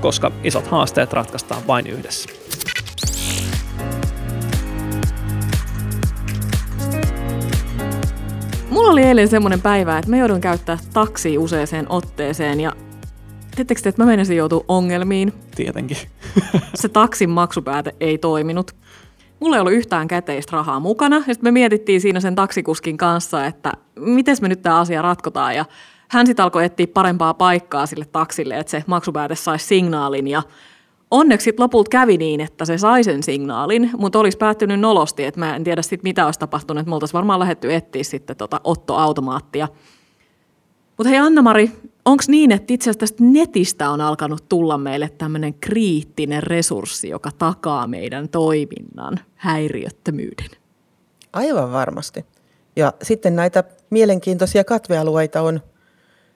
koska isot haasteet ratkaistaan vain yhdessä. Mulla oli eilen semmoinen päivä, että mä joudun käyttää taksia useaseen otteeseen ja Tiedättekö te, että mä menisin joutua ongelmiin? Tietenkin. Se taksin maksupääte ei toiminut. Mulla ei ollut yhtään käteistä rahaa mukana, ja sitten me mietittiin siinä sen taksikuskin kanssa, että miten me nyt tämä asia ratkotaan, ja hän sitten alkoi etsiä parempaa paikkaa sille taksille, että se maksupääte saisi signaalin, ja onneksi sitten lopulta kävi niin, että se sai sen signaalin, mutta olisi päättynyt nolosti, että mä en tiedä sitten mitä olisi tapahtunut, että me oltaisiin varmaan lähdetty etsiä sitten tota Otto-automaattia. Mutta hei Anna-Mari, onko niin, että itse asiassa tästä netistä on alkanut tulla meille tämmöinen kriittinen resurssi, joka takaa meidän toiminnan häiriöttömyyden? Aivan varmasti. Ja sitten näitä mielenkiintoisia katvealueita on,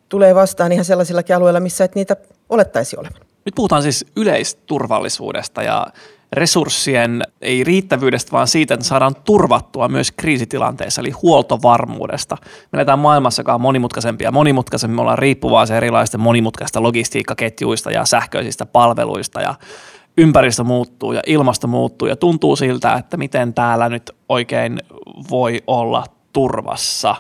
tulee vastaan ihan sellaisillakin alueilla, missä et niitä olettaisi olevan. Nyt puhutaan siis yleisturvallisuudesta ja resurssien ei riittävyydestä, vaan siitä, että saadaan turvattua myös kriisitilanteessa, eli huoltovarmuudesta. Me eletään maailmassa, joka on monimutkaisempia ja monimutkaisemmin. Me ollaan riippuvaisia erilaisista monimutkaisista logistiikkaketjuista ja sähköisistä palveluista ja ympäristö muuttuu ja ilmasto muuttuu ja tuntuu siltä, että miten täällä nyt oikein voi olla turvassa.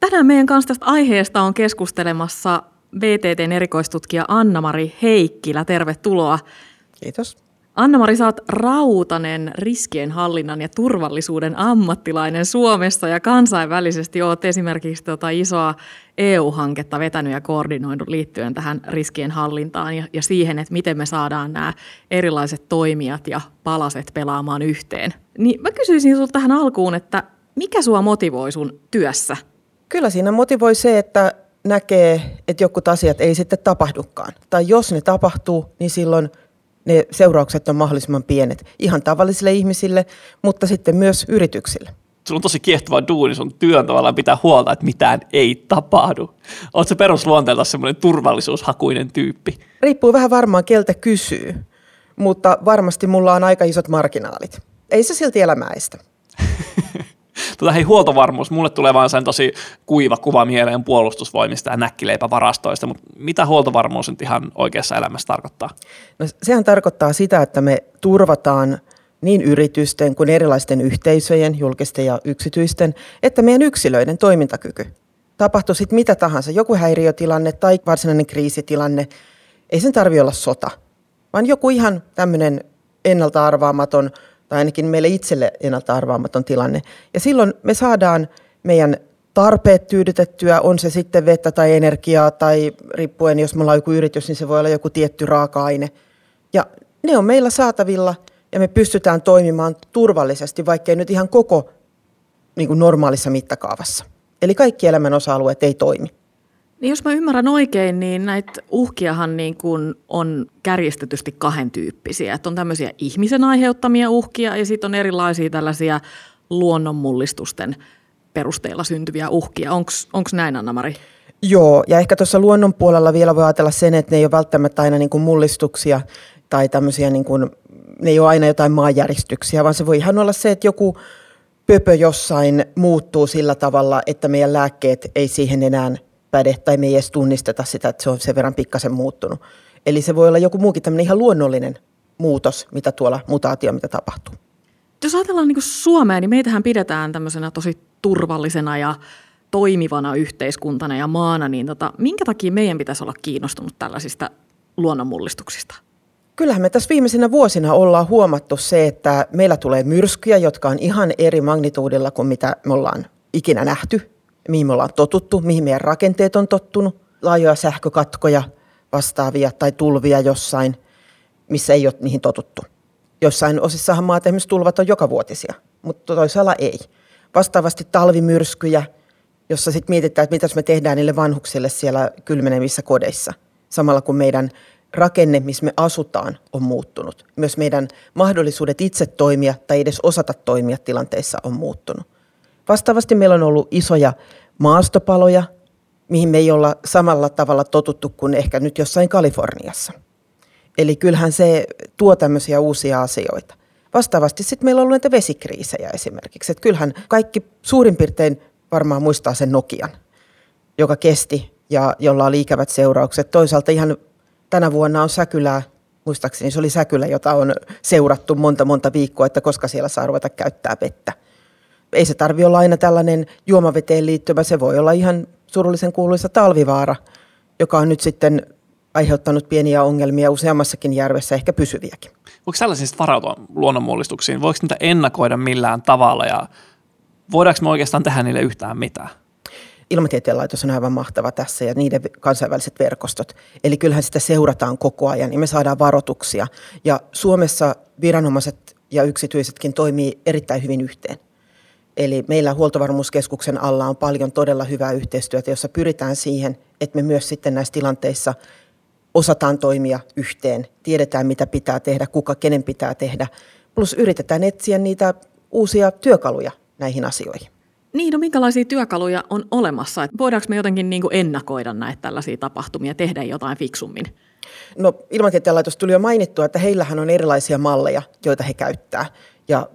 Tänään meidän kanssa tästä aiheesta on keskustelemassa VTTn erikoistutkija Anna-Mari Heikkilä. Tervetuloa. Kiitos. Anna-Mari, sä oot rautanen riskienhallinnan ja turvallisuuden ammattilainen Suomessa ja kansainvälisesti oot esimerkiksi tota isoa EU-hanketta vetänyt ja koordinoinut liittyen tähän riskien hallintaan ja, ja siihen, että miten me saadaan nämä erilaiset toimijat ja palaset pelaamaan yhteen. Niin mä kysyisin sinulta tähän alkuun, että mikä sua motivoi sun työssä? Kyllä siinä motivoi se, että näkee, että jotkut asiat ei sitten tapahdukaan. Tai jos ne tapahtuu, niin silloin ne seuraukset on mahdollisimman pienet ihan tavallisille ihmisille, mutta sitten myös yrityksille. Sulla on tosi kiehtova duuni, sun työn tavallaan pitää huolta, että mitään ei tapahdu. Oletko perusluonteelta semmoinen turvallisuushakuinen tyyppi? Riippuu vähän varmaan keltä kysyy, mutta varmasti mulla on aika isot marginaalit. Ei se silti elämäistä. Tota, hei, huoltovarmuus. Mulle tulee vaan sen tosi kuiva kuva mieleen puolustusvoimista ja näkkileipävarastoista, mutta mitä huoltovarmuus nyt ihan oikeassa elämässä tarkoittaa? No, sehän tarkoittaa sitä, että me turvataan niin yritysten kuin erilaisten yhteisöjen, julkisten ja yksityisten, että meidän yksilöiden toimintakyky. Tapahtuu sitten mitä tahansa, joku häiriötilanne tai varsinainen kriisitilanne, ei sen tarvitse olla sota, vaan joku ihan tämmöinen ennalta arvaamaton – tai ainakin meille itselle ennalta arvaamaton tilanne. Ja silloin me saadaan meidän tarpeet tyydytettyä, on se sitten vettä tai energiaa tai riippuen, jos me ollaan joku yritys, niin se voi olla joku tietty raaka-aine. Ja ne on meillä saatavilla ja me pystytään toimimaan turvallisesti, vaikkei nyt ihan koko niin kuin normaalissa mittakaavassa. Eli kaikki elämän osa-alueet ei toimi. Niin jos mä ymmärrän oikein, niin näitä uhkiahan niin kuin on kärjestetysti kahden tyyppisiä. Että on tämmöisiä ihmisen aiheuttamia uhkia ja sitten on erilaisia tällaisia luonnonmullistusten perusteella syntyviä uhkia. Onko näin, Anna-Mari? Joo, ja ehkä tuossa luonnon puolella vielä voi ajatella sen, että ne ei ole välttämättä aina niin kuin mullistuksia tai tämmöisiä, niin kuin, ne ei ole aina jotain maanjäristyksiä, vaan se voi ihan olla se, että joku pöpö jossain muuttuu sillä tavalla, että meidän lääkkeet ei siihen enää päde tai me ei edes tunnisteta sitä, että se on sen verran pikkasen muuttunut. Eli se voi olla joku muukin tämmöinen ihan luonnollinen muutos, mitä tuolla mutaatio, mitä tapahtuu. Jos ajatellaan niin Suomea, niin meitähän pidetään tämmöisenä tosi turvallisena ja toimivana yhteiskuntana ja maana, niin tota, minkä takia meidän pitäisi olla kiinnostunut tällaisista luonnonmullistuksista? Kyllähän me tässä viimeisinä vuosina ollaan huomattu se, että meillä tulee myrskyjä, jotka on ihan eri magnituudilla kuin mitä me ollaan ikinä nähty mihin me ollaan totuttu, mihin meidän rakenteet on tottunut, laajoja sähkökatkoja vastaavia tai tulvia jossain, missä ei ole niihin totuttu. Jossain osissahan maata esimerkiksi tulvat on vuotisia, mutta toisaalla ei. Vastaavasti talvimyrskyjä, jossa sitten mietitään, että mitä me tehdään niille vanhuksille siellä kylmenevissä kodeissa. Samalla kun meidän rakenne, missä me asutaan, on muuttunut. Myös meidän mahdollisuudet itse toimia tai edes osata toimia tilanteissa on muuttunut. Vastaavasti meillä on ollut isoja maastopaloja, mihin me ei olla samalla tavalla totuttu kuin ehkä nyt jossain Kaliforniassa. Eli kyllähän se tuo tämmöisiä uusia asioita. Vastaavasti sitten meillä on ollut näitä vesikriisejä esimerkiksi. Että kyllähän kaikki suurin piirtein varmaan muistaa sen Nokian, joka kesti ja jolla oli ikävät seuraukset. Toisaalta ihan tänä vuonna on Säkylää, muistaakseni se oli Säkylä, jota on seurattu monta monta viikkoa, että koska siellä saa ruveta käyttää vettä. Ei se tarvi olla aina tällainen juomaveteen liittyvä, se voi olla ihan surullisen kuuluisa talvivaara, joka on nyt sitten aiheuttanut pieniä ongelmia useammassakin järvessä, ehkä pysyviäkin. Voiko tällaisista varautua luonnonmullistuksiin? Voiko niitä ennakoida millään tavalla ja voidaanko me oikeastaan tehdä niille yhtään mitään? Ilmatieteen laitos on aivan mahtava tässä ja niiden kansainväliset verkostot. Eli kyllähän sitä seurataan koko ajan ja me saadaan varoituksia. Ja Suomessa viranomaiset ja yksityisetkin toimii erittäin hyvin yhteen. Eli meillä huoltovarmuuskeskuksen alla on paljon todella hyvää yhteistyötä, jossa pyritään siihen, että me myös sitten näissä tilanteissa osataan toimia yhteen, tiedetään mitä pitää tehdä, kuka kenen pitää tehdä, plus yritetään etsiä niitä uusia työkaluja näihin asioihin. Niin, no minkälaisia työkaluja on olemassa? Että voidaanko me jotenkin niin kuin ennakoida näitä tällaisia tapahtumia, tehdä jotain fiksummin? No ilmatieteen laitos tuli jo mainittua, että heillähän on erilaisia malleja, joita he käyttää. Ja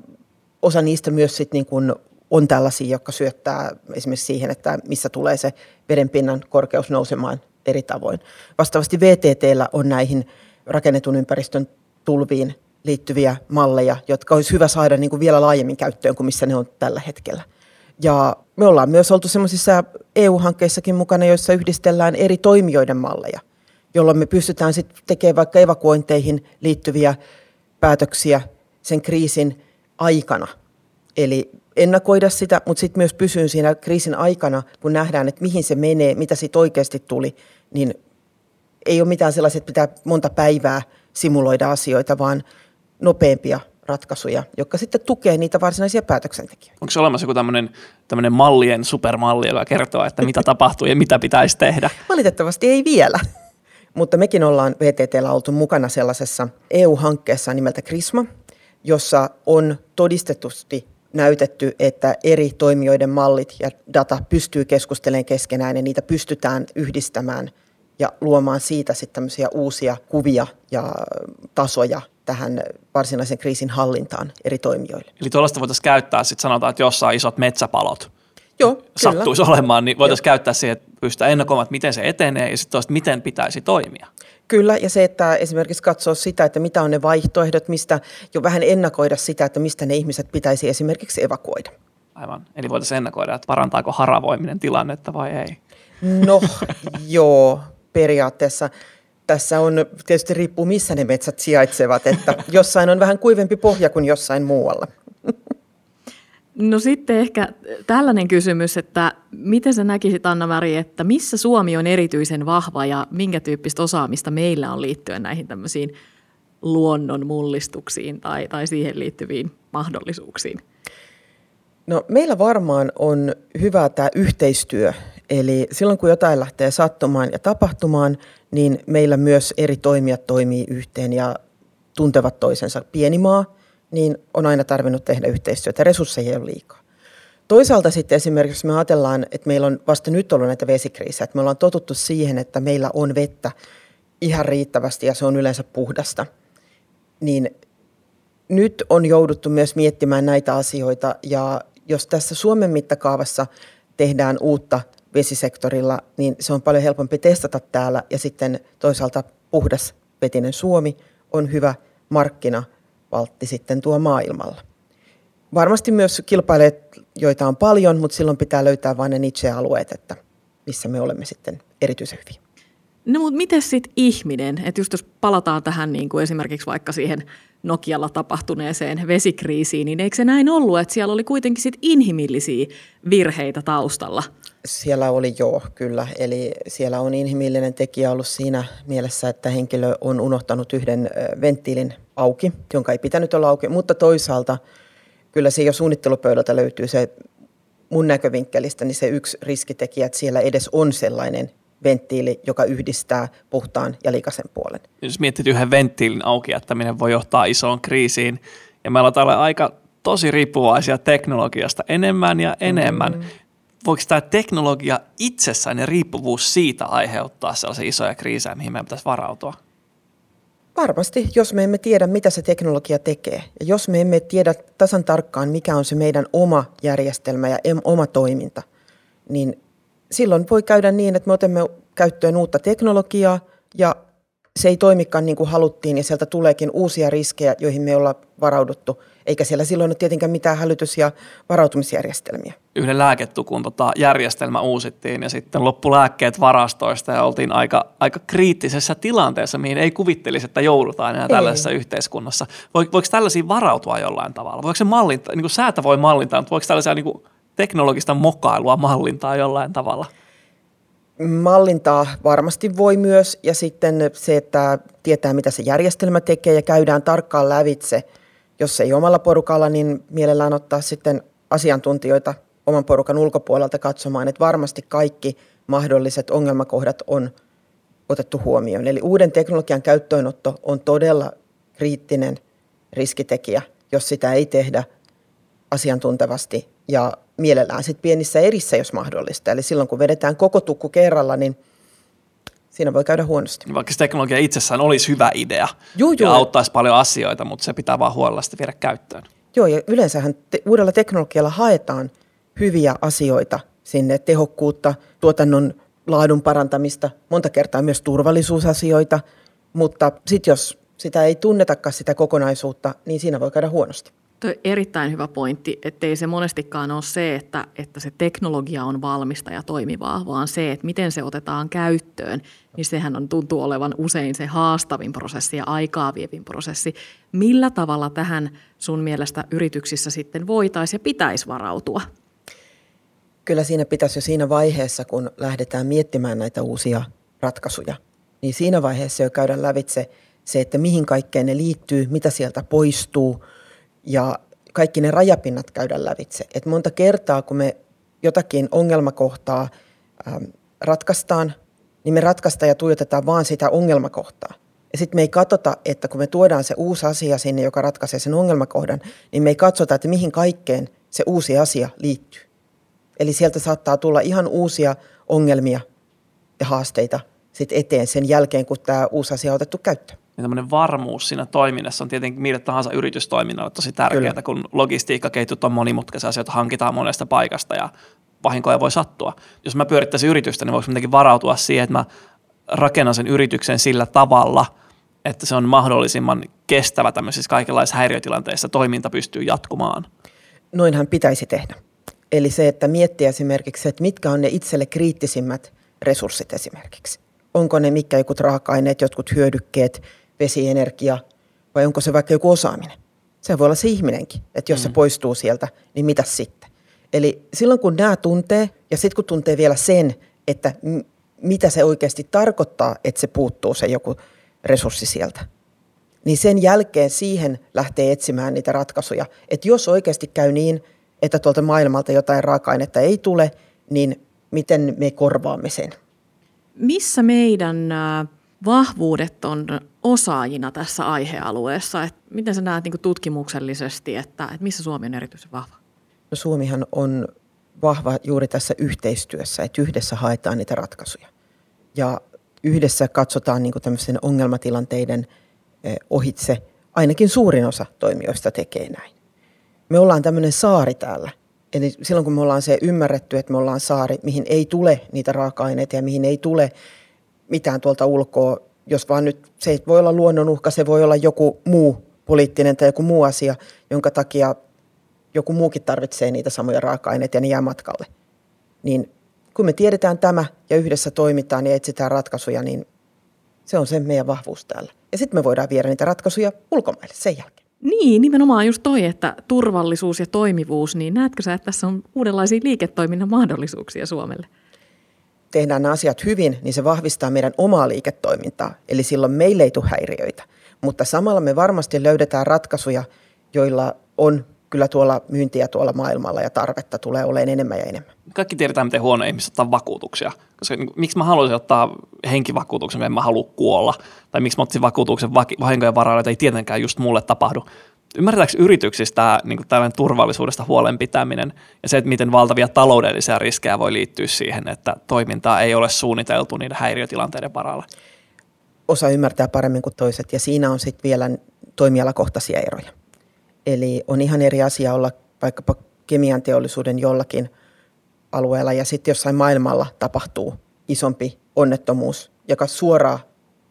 osa niistä myös sit niin kuin on tällaisia, jotka syöttää esimerkiksi siihen, että missä tulee se vedenpinnan korkeus nousemaan eri tavoin. Vastaavasti VTTllä on näihin rakennetun ympäristön tulviin liittyviä malleja, jotka olisi hyvä saada niin kuin vielä laajemmin käyttöön kuin missä ne on tällä hetkellä. Ja me ollaan myös oltu sellaisissa EU-hankkeissakin mukana, joissa yhdistellään eri toimijoiden malleja, jolloin me pystytään sitten tekemään vaikka evakuointeihin liittyviä päätöksiä sen kriisin aikana. Eli ennakoida sitä, mutta sitten myös pysyä siinä kriisin aikana, kun nähdään, että mihin se menee, mitä siitä oikeasti tuli, niin ei ole mitään sellaisia, että pitää monta päivää simuloida asioita, vaan nopeampia ratkaisuja, jotka sitten tukee niitä varsinaisia päätöksentekijöitä. Onko se olemassa joku tämmöinen, tämmöinen mallien supermalli, joka kertoo, että mitä tapahtuu ja mitä pitäisi tehdä? Valitettavasti ei vielä. Mutta mekin ollaan VTTllä oltu mukana sellaisessa EU-hankkeessa nimeltä Krisma, jossa on todistetusti näytetty, että eri toimijoiden mallit ja data pystyy keskustelemaan keskenään ja niitä pystytään yhdistämään ja luomaan siitä sitten tämmöisiä uusia kuvia ja tasoja tähän varsinaisen kriisin hallintaan eri toimijoille. Eli tuollaista voitaisiin käyttää, sitten sanotaan, että jossain isot metsäpalot Joo, sattuisi kyllä. olemaan, niin voitaisiin Joo. käyttää siihen, että pystytään ennakoimaan, että miten se etenee ja sitten miten pitäisi toimia. Kyllä, ja se, että esimerkiksi katsoa sitä, että mitä on ne vaihtoehdot, mistä jo vähän ennakoida sitä, että mistä ne ihmiset pitäisi esimerkiksi evakuoida. Aivan. Eli voitaisiin ennakoida, että parantaako haravoiminen tilannetta vai ei. No joo, periaatteessa. Tässä on, tietysti riippuu missä ne metsät sijaitsevat, että jossain on vähän kuivempi pohja kuin jossain muualla. No sitten ehkä tällainen kysymys, että miten sä näkisit Anna-Mari, että missä Suomi on erityisen vahva ja minkä tyyppistä osaamista meillä on liittyen näihin tämmöisiin luonnon mullistuksiin tai, tai siihen liittyviin mahdollisuuksiin? No meillä varmaan on hyvä tämä yhteistyö. Eli silloin kun jotain lähtee sattumaan ja tapahtumaan, niin meillä myös eri toimijat toimii yhteen ja tuntevat toisensa. Pieni maa – niin on aina tarvinnut tehdä yhteistyötä. Resursseja ei ole liikaa. Toisaalta sitten esimerkiksi me ajatellaan, että meillä on vasta nyt ollut näitä vesikriisejä, että me ollaan totuttu siihen, että meillä on vettä ihan riittävästi ja se on yleensä puhdasta. Niin nyt on jouduttu myös miettimään näitä asioita ja jos tässä Suomen mittakaavassa tehdään uutta vesisektorilla, niin se on paljon helpompi testata täällä ja sitten toisaalta puhdas vetinen Suomi on hyvä markkina valtti sitten tuo maailmalla. Varmasti myös kilpailijat, joita on paljon, mutta silloin pitää löytää vain ne niche-alueet, että missä me olemme sitten erityisen hyviä. No mutta miten sitten ihminen, että just jos palataan tähän niin kuin esimerkiksi vaikka siihen Nokialla tapahtuneeseen vesikriisiin, niin eikö se näin ollut, että siellä oli kuitenkin sit inhimillisiä virheitä taustalla? Siellä oli joo, kyllä. Eli siellä on inhimillinen tekijä ollut siinä mielessä, että henkilö on unohtanut yhden venttiilin auki, jonka ei pitänyt olla auki, mutta toisaalta kyllä se jo suunnittelupöydältä löytyy se mun näkövinkkelistä, niin se yksi riskitekijä, että siellä edes on sellainen venttiili, joka yhdistää puhtaan ja likaisen puolen. Jos miettii yhden venttiilin auki jättäminen voi johtaa isoon kriisiin, ja me ollaan aika tosi riippuvaisia teknologiasta enemmän ja enemmän. Mm. Voiko tämä teknologia itsessään ja riippuvuus siitä aiheuttaa sellaisia isoja kriisejä, mihin meidän pitäisi varautua? Varmasti, jos me emme tiedä, mitä se teknologia tekee. Ja jos me emme tiedä tasan tarkkaan, mikä on se meidän oma järjestelmä ja oma toiminta, niin silloin voi käydä niin, että me otamme käyttöön uutta teknologiaa ja se ei toimikaan niin kuin haluttiin ja sieltä tuleekin uusia riskejä, joihin me ollaan varauduttu. Eikä siellä silloin ole tietenkään mitään hälytys- ja varautumisjärjestelmiä. Yhden lääketukun tota, järjestelmä uusittiin ja sitten loppulääkkeet varastoista ja oltiin aika, aika kriittisessä tilanteessa, mihin ei kuvittelisi, että joudutaan enää ei. tällaisessa yhteiskunnassa. Voiko tällaisiin varautua jollain tavalla? Voiko se mallinta, niin kuin säätä voi mallintaa, mutta voiko tällaisia niin kuin teknologista mokailua mallintaa jollain tavalla? Mallintaa varmasti voi myös ja sitten se, että tietää mitä se järjestelmä tekee ja käydään tarkkaan lävitse. Jos ei omalla porukalla, niin mielellään ottaa sitten asiantuntijoita oman porukan ulkopuolelta katsomaan, että varmasti kaikki mahdolliset ongelmakohdat on otettu huomioon. Eli uuden teknologian käyttöönotto on todella kriittinen riskitekijä, jos sitä ei tehdä asiantuntevasti ja mielellään sit pienissä erissä, jos mahdollista. Eli silloin kun vedetään koko tukku kerralla, niin siinä voi käydä huonosti. Vaikka se teknologia itsessään olisi hyvä idea juu, juu. ja auttaisi paljon asioita, mutta se pitää vaan huolella sitten viedä käyttöön. Joo, ja yleensähän te- uudella teknologialla haetaan hyviä asioita sinne, tehokkuutta, tuotannon laadun parantamista, monta kertaa myös turvallisuusasioita, mutta sitten jos sitä ei tunnetakaan sitä kokonaisuutta, niin siinä voi käydä huonosti. Toi erittäin hyvä pointti, ettei se monestikaan ole se, että, että se teknologia on valmista ja toimivaa, vaan se, että miten se otetaan käyttöön, niin sehän on, tuntuu olevan usein se haastavin prosessi ja aikaa vievin prosessi. Millä tavalla tähän sun mielestä yrityksissä sitten voitaisiin ja pitäisi varautua? Kyllä siinä pitäisi jo siinä vaiheessa, kun lähdetään miettimään näitä uusia ratkaisuja, niin siinä vaiheessa jo käydä lävitse se, että mihin kaikkeen ne liittyy, mitä sieltä poistuu – ja kaikki ne rajapinnat käydä lävitse. Et monta kertaa, kun me jotakin ongelmakohtaa ähm, ratkaistaan, niin me ratkaistaan ja tuijotetaan vaan sitä ongelmakohtaa. Ja sitten me ei katsota, että kun me tuodaan se uusi asia sinne, joka ratkaisee sen ongelmakohdan, niin me ei katsota, että mihin kaikkeen se uusi asia liittyy. Eli sieltä saattaa tulla ihan uusia ongelmia ja haasteita sit eteen sen jälkeen, kun tämä uusi asia on otettu käyttöön niin tämmöinen varmuus siinä toiminnassa on tietenkin mille tahansa yritystoiminnalle tosi tärkeää, Kyllä. kun logistiikkaketjut on monimutkaisia asioita, hankitaan monesta paikasta ja vahinkoja voi sattua. Jos mä pyörittäisin yritystä, niin voisi jotenkin varautua siihen, että mä rakennan sen yrityksen sillä tavalla, että se on mahdollisimman kestävä tämmöisissä kaikenlaisissa häiriötilanteissa, toiminta pystyy jatkumaan. Noinhan pitäisi tehdä. Eli se, että miettiä esimerkiksi, että mitkä on ne itselle kriittisimmät resurssit esimerkiksi. Onko ne mitkä jotkut raaka-aineet, jotkut hyödykkeet, vesienergia vai onko se vaikka joku osaaminen. Se voi olla se ihminenkin, että jos mm. se poistuu sieltä, niin mitä sitten? Eli silloin kun nämä tuntee ja sitten kun tuntee vielä sen, että m- mitä se oikeasti tarkoittaa, että se puuttuu se joku resurssi sieltä, niin sen jälkeen siihen lähtee etsimään niitä ratkaisuja. Että jos oikeasti käy niin, että tuolta maailmalta jotain raaka-ainetta ei tule, niin miten me korvaamme sen? Missä meidän vahvuudet on osaajina tässä aihealueessa? Et miten sä näet niin tutkimuksellisesti, että, että missä Suomi on erityisen vahva? No Suomihan on vahva juuri tässä yhteistyössä, että yhdessä haetaan niitä ratkaisuja. Ja yhdessä katsotaan niin tämmöisen ongelmatilanteiden e, ohitse. Ainakin suurin osa toimijoista tekee näin. Me ollaan tämmöinen saari täällä. Eli silloin kun me ollaan se ymmärretty, että me ollaan saari, mihin ei tule niitä raaka-aineita ja mihin ei tule mitään tuolta ulkoa, jos vaan nyt se ei voi olla luonnonuhka, se voi olla joku muu poliittinen tai joku muu asia, jonka takia joku muukin tarvitsee niitä samoja raaka-aineita ja ne jää matkalle. Niin kun me tiedetään tämä ja yhdessä toimitaan ja etsitään ratkaisuja, niin se on se meidän vahvuus täällä. Ja sitten me voidaan viedä niitä ratkaisuja ulkomaille sen jälkeen. Niin, nimenomaan just toi, että turvallisuus ja toimivuus, niin näetkö sä, että tässä on uudenlaisia liiketoiminnan mahdollisuuksia Suomelle? Tehdään nämä asiat hyvin, niin se vahvistaa meidän omaa liiketoimintaa. Eli silloin meille ei tule häiriöitä. Mutta samalla me varmasti löydetään ratkaisuja, joilla on kyllä tuolla myyntiä tuolla maailmalla ja tarvetta tulee olemaan enemmän ja enemmän. Kaikki tiedetään, miten huono ihmiset ottaa vakuutuksia. Koska niin, miksi mä haluaisin ottaa henkivakuutuksen, en mä halua kuolla. Tai miksi mä ottaisin vakuutuksen vahinkojen varalle, että ei tietenkään just mulle tapahdu. Ymmärretäänkö yrityksissä tämä niin tällainen turvallisuudesta huolen pitäminen ja se, että miten valtavia taloudellisia riskejä voi liittyä siihen, että toimintaa ei ole suunniteltu niiden häiriötilanteiden varalle? Osa ymmärtää paremmin kuin toiset ja siinä on sitten vielä toimialakohtaisia eroja. Eli on ihan eri asia olla vaikkapa kemian teollisuuden jollakin alueella ja sitten jossain maailmalla tapahtuu isompi onnettomuus, joka suoraan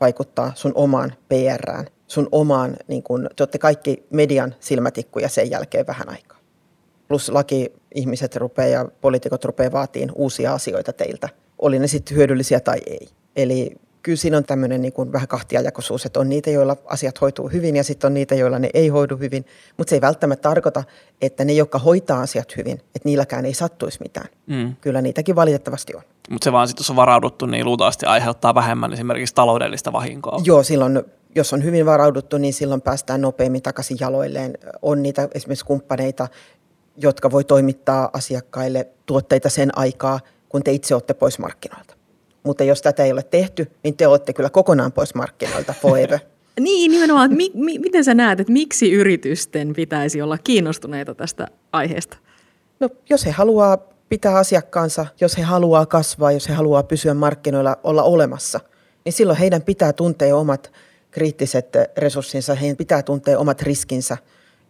vaikuttaa sun omaan PRään, sun omaan, niin kun, te olette kaikki median silmätikkuja sen jälkeen vähän aikaa. Plus laki-ihmiset rupeaa ja poliitikot rupeaa vaatiin uusia asioita teiltä, oli ne sitten hyödyllisiä tai ei. Eli kyllä siinä on tämmöinen niin kuin vähän kahtiajakoisuus, että on niitä, joilla asiat hoituu hyvin ja sitten on niitä, joilla ne ei hoidu hyvin. Mutta se ei välttämättä tarkoita, että ne, jotka hoitaa asiat hyvin, että niilläkään ei sattuisi mitään. Mm. Kyllä niitäkin valitettavasti on. Mutta se vaan sitten, jos on varauduttu, niin luultavasti aiheuttaa vähemmän esimerkiksi taloudellista vahinkoa. Joo, silloin jos on hyvin varauduttu, niin silloin päästään nopeammin takaisin jaloilleen. On niitä esimerkiksi kumppaneita, jotka voi toimittaa asiakkaille tuotteita sen aikaa, kun te itse olette pois markkinoilta. Mutta jos tätä ei ole tehty, niin te olette kyllä kokonaan pois markkinoilta forever. niin, nimenomaan. Että mi, mi, miten sä näet, että miksi yritysten pitäisi olla kiinnostuneita tästä aiheesta? No, jos he haluaa pitää asiakkaansa, jos he haluaa kasvaa, jos he haluaa pysyä markkinoilla, olla olemassa, niin silloin heidän pitää tuntea omat kriittiset resurssinsa, heidän pitää tuntea omat riskinsä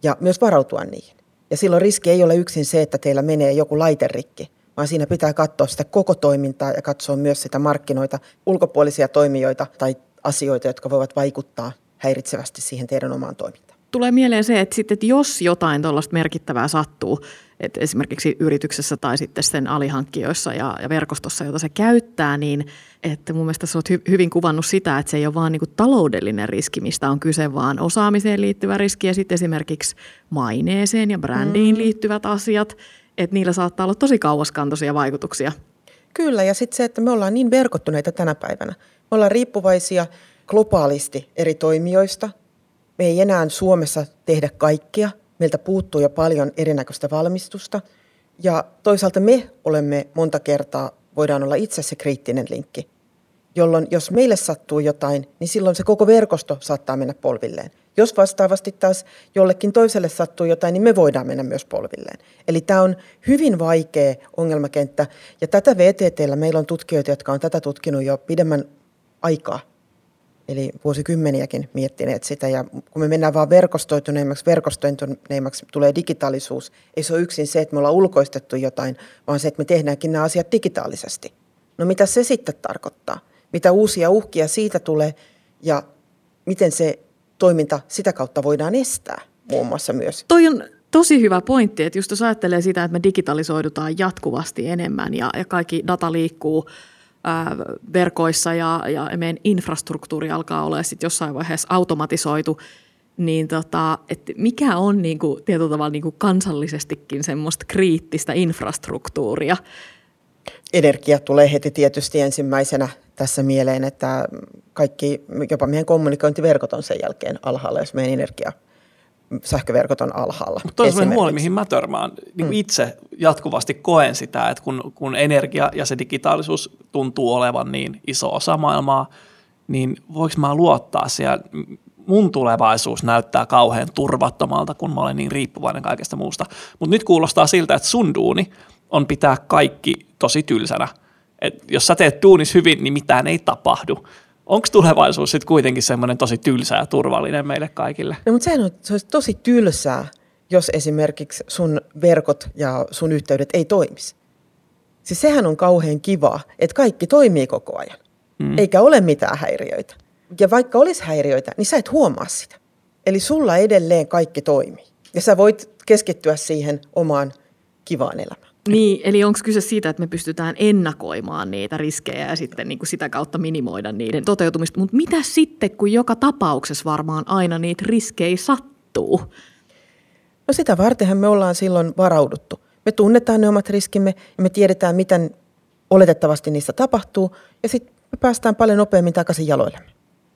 ja myös varautua niihin. Ja silloin riski ei ole yksin se, että teillä menee joku laite rikki, vaan siinä pitää katsoa sitä koko toimintaa ja katsoa myös sitä markkinoita, ulkopuolisia toimijoita tai asioita, jotka voivat vaikuttaa häiritsevästi siihen teidän omaan toimintaan. Tulee mieleen se, että, sitten, että jos jotain tuollaista merkittävää sattuu, että esimerkiksi yrityksessä tai sitten sen alihankkijoissa ja, ja verkostossa, jota se käyttää, niin että mun mielestä sä oot hy- hyvin kuvannut sitä, että se ei ole vaan niin taloudellinen riski, mistä on kyse, vaan osaamiseen liittyvä riski ja sitten esimerkiksi maineeseen ja brändiin mm. liittyvät asiat – että niillä saattaa olla tosi kauaskantoisia vaikutuksia. Kyllä, ja sitten se, että me ollaan niin verkottuneita tänä päivänä. Me ollaan riippuvaisia globaalisti eri toimijoista. Me ei enää Suomessa tehdä kaikkia. Meiltä puuttuu jo paljon erinäköistä valmistusta. Ja toisaalta me olemme monta kertaa, voidaan olla itse se kriittinen linkki, jolloin jos meille sattuu jotain, niin silloin se koko verkosto saattaa mennä polvilleen. Jos vastaavasti taas jollekin toiselle sattuu jotain, niin me voidaan mennä myös polvilleen. Eli tämä on hyvin vaikea ongelmakenttä. Ja tätä VTTllä meillä on tutkijoita, jotka on tätä tutkinut jo pidemmän aikaa. Eli vuosikymmeniäkin miettineet sitä. Ja kun me mennään vaan verkostoituneimmaksi, verkostoituneimmaksi tulee digitaalisuus. Ei se ole yksin se, että me ollaan ulkoistettu jotain, vaan se, että me tehdäänkin nämä asiat digitaalisesti. No mitä se sitten tarkoittaa? Mitä uusia uhkia siitä tulee ja miten se toiminta sitä kautta voidaan estää muun muassa myös. Toi on tosi hyvä pointti, että just jos ajattelee sitä, että me digitalisoidutaan jatkuvasti enemmän ja, ja kaikki data liikkuu verkoissa ja, ja meidän infrastruktuuri alkaa olla sitten jossain vaiheessa automatisoitu, niin tota, että mikä on niin kuin, tietyllä tavalla niin kuin kansallisestikin semmoista kriittistä infrastruktuuria? Energia tulee heti tietysti ensimmäisenä tässä mieleen, että kaikki, jopa meidän kommunikointiverkot on sen jälkeen alhaalla, jos meidän energia sähköverkot on alhaalla. Mutta on huoli, mihin mä törmään. Niin mm. Itse jatkuvasti koen sitä, että kun, kun energia ja se digitaalisuus tuntuu olevan niin iso osa maailmaa, niin voiko mä luottaa siellä? Mun tulevaisuus näyttää kauhean turvattomalta, kun mä olen niin riippuvainen kaikesta muusta. Mutta nyt kuulostaa siltä, että sun duuni on pitää kaikki tosi tylsänä – et jos sä teet duunis hyvin, niin mitään ei tapahdu. Onko tulevaisuus sitten kuitenkin semmoinen tosi tylsä ja turvallinen meille kaikille? No, mutta sehän on, se olisi tosi tylsää, jos esimerkiksi sun verkot ja sun yhteydet ei toimisi. Siis sehän on kauhean kiva, että kaikki toimii koko ajan, mm. eikä ole mitään häiriöitä. Ja vaikka olisi häiriöitä, niin sä et huomaa sitä. Eli sulla edelleen kaikki toimii. Ja sä voit keskittyä siihen omaan kivaan elämään. Niin, eli onko kyse siitä, että me pystytään ennakoimaan niitä riskejä ja sitten niin kuin sitä kautta minimoida niiden toteutumista. Mutta mitä sitten, kun joka tapauksessa varmaan aina niitä riskejä sattuu? No sitä vartenhan me ollaan silloin varauduttu. Me tunnetaan ne omat riskimme ja me tiedetään, miten oletettavasti niistä tapahtuu. Ja sitten me päästään paljon nopeammin takaisin jaloillemme.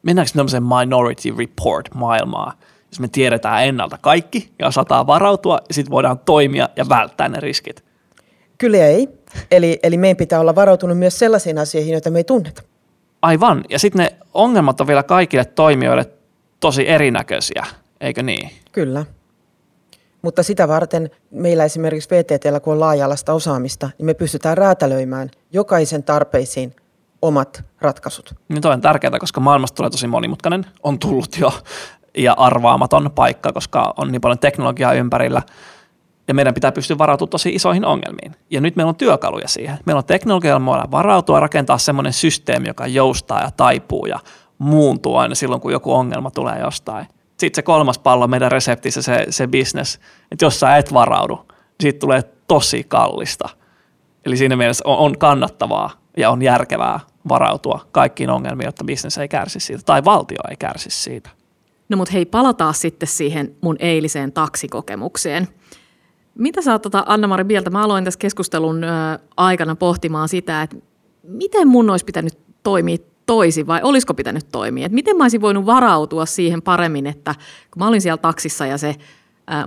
Mennäänkö tämmöiseen minority report maailmaa? jos me tiedetään ennalta kaikki ja osataan varautua ja sitten voidaan toimia ja välttää ne riskit. Kyllä ei. Eli, eli meidän pitää olla varautunut myös sellaisiin asioihin, joita me ei tunneta. Aivan. Ja sitten ne ongelmat on vielä kaikille toimijoille tosi erinäköisiä, eikö niin? Kyllä. Mutta sitä varten meillä esimerkiksi VTTllä, kun on laaja-alaista osaamista, niin me pystytään räätälöimään jokaisen tarpeisiin omat ratkaisut. Niin toi on tärkeää, koska maailmasta tulee tosi monimutkainen, on tullut jo ja arvaamaton paikka, koska on niin paljon teknologiaa ympärillä ja meidän pitää pystyä varautumaan tosi isoihin ongelmiin. Ja nyt meillä on työkaluja siihen. Meillä on teknologialla varautua rakentaa semmoinen systeemi, joka joustaa ja taipuu ja muuntuu aina silloin, kun joku ongelma tulee jostain. Sitten se kolmas pallo meidän reseptissä, se, se business, että jos sä et varaudu, niin siitä tulee tosi kallista. Eli siinä mielessä on, on kannattavaa ja on järkevää varautua kaikkiin ongelmiin, jotta bisnes ei kärsi siitä tai valtio ei kärsi siitä. No mut hei, palataan sitten siihen mun eiliseen taksikokemukseen. Mitä sä oot tota, Anna-Mari mieltä? Mä aloin tässä keskustelun aikana pohtimaan sitä, että miten mun olisi pitänyt toimia toisin vai olisiko pitänyt toimia? Et miten mä olisin voinut varautua siihen paremmin, että kun mä olin siellä taksissa ja se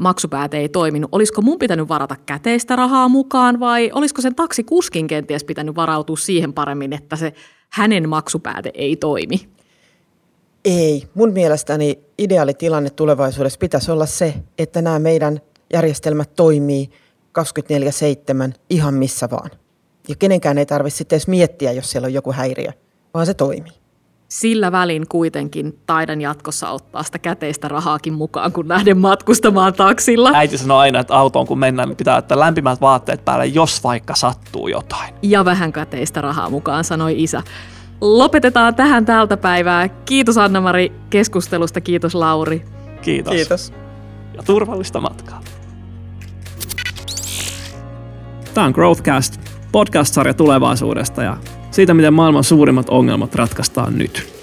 maksupääte ei toiminut, olisiko mun pitänyt varata käteistä rahaa mukaan vai olisiko sen taksikuskin kenties pitänyt varautua siihen paremmin, että se hänen maksupääte ei toimi? Ei. Mun mielestäni ideaali tilanne tulevaisuudessa pitäisi olla se, että nämä meidän järjestelmät toimii 24-7 ihan missä vaan. Ja kenenkään ei tarvitse sitten edes miettiä, jos siellä on joku häiriö, vaan se toimii. Sillä välin kuitenkin taidan jatkossa ottaa sitä käteistä rahaakin mukaan, kun lähden matkustamaan taksilla. Äiti sanoo aina, että autoon kun mennään, niin pitää ottaa lämpimät vaatteet päälle, jos vaikka sattuu jotain. Ja vähän käteistä rahaa mukaan, sanoi isä. Lopetetaan tähän tältä päivää. Kiitos Anna-Mari keskustelusta, kiitos Lauri. Kiitos. Kiitos. Ja turvallista matkaa. Tämä on Growthcast, podcast-sarja tulevaisuudesta ja siitä, miten maailman suurimmat ongelmat ratkaistaan nyt.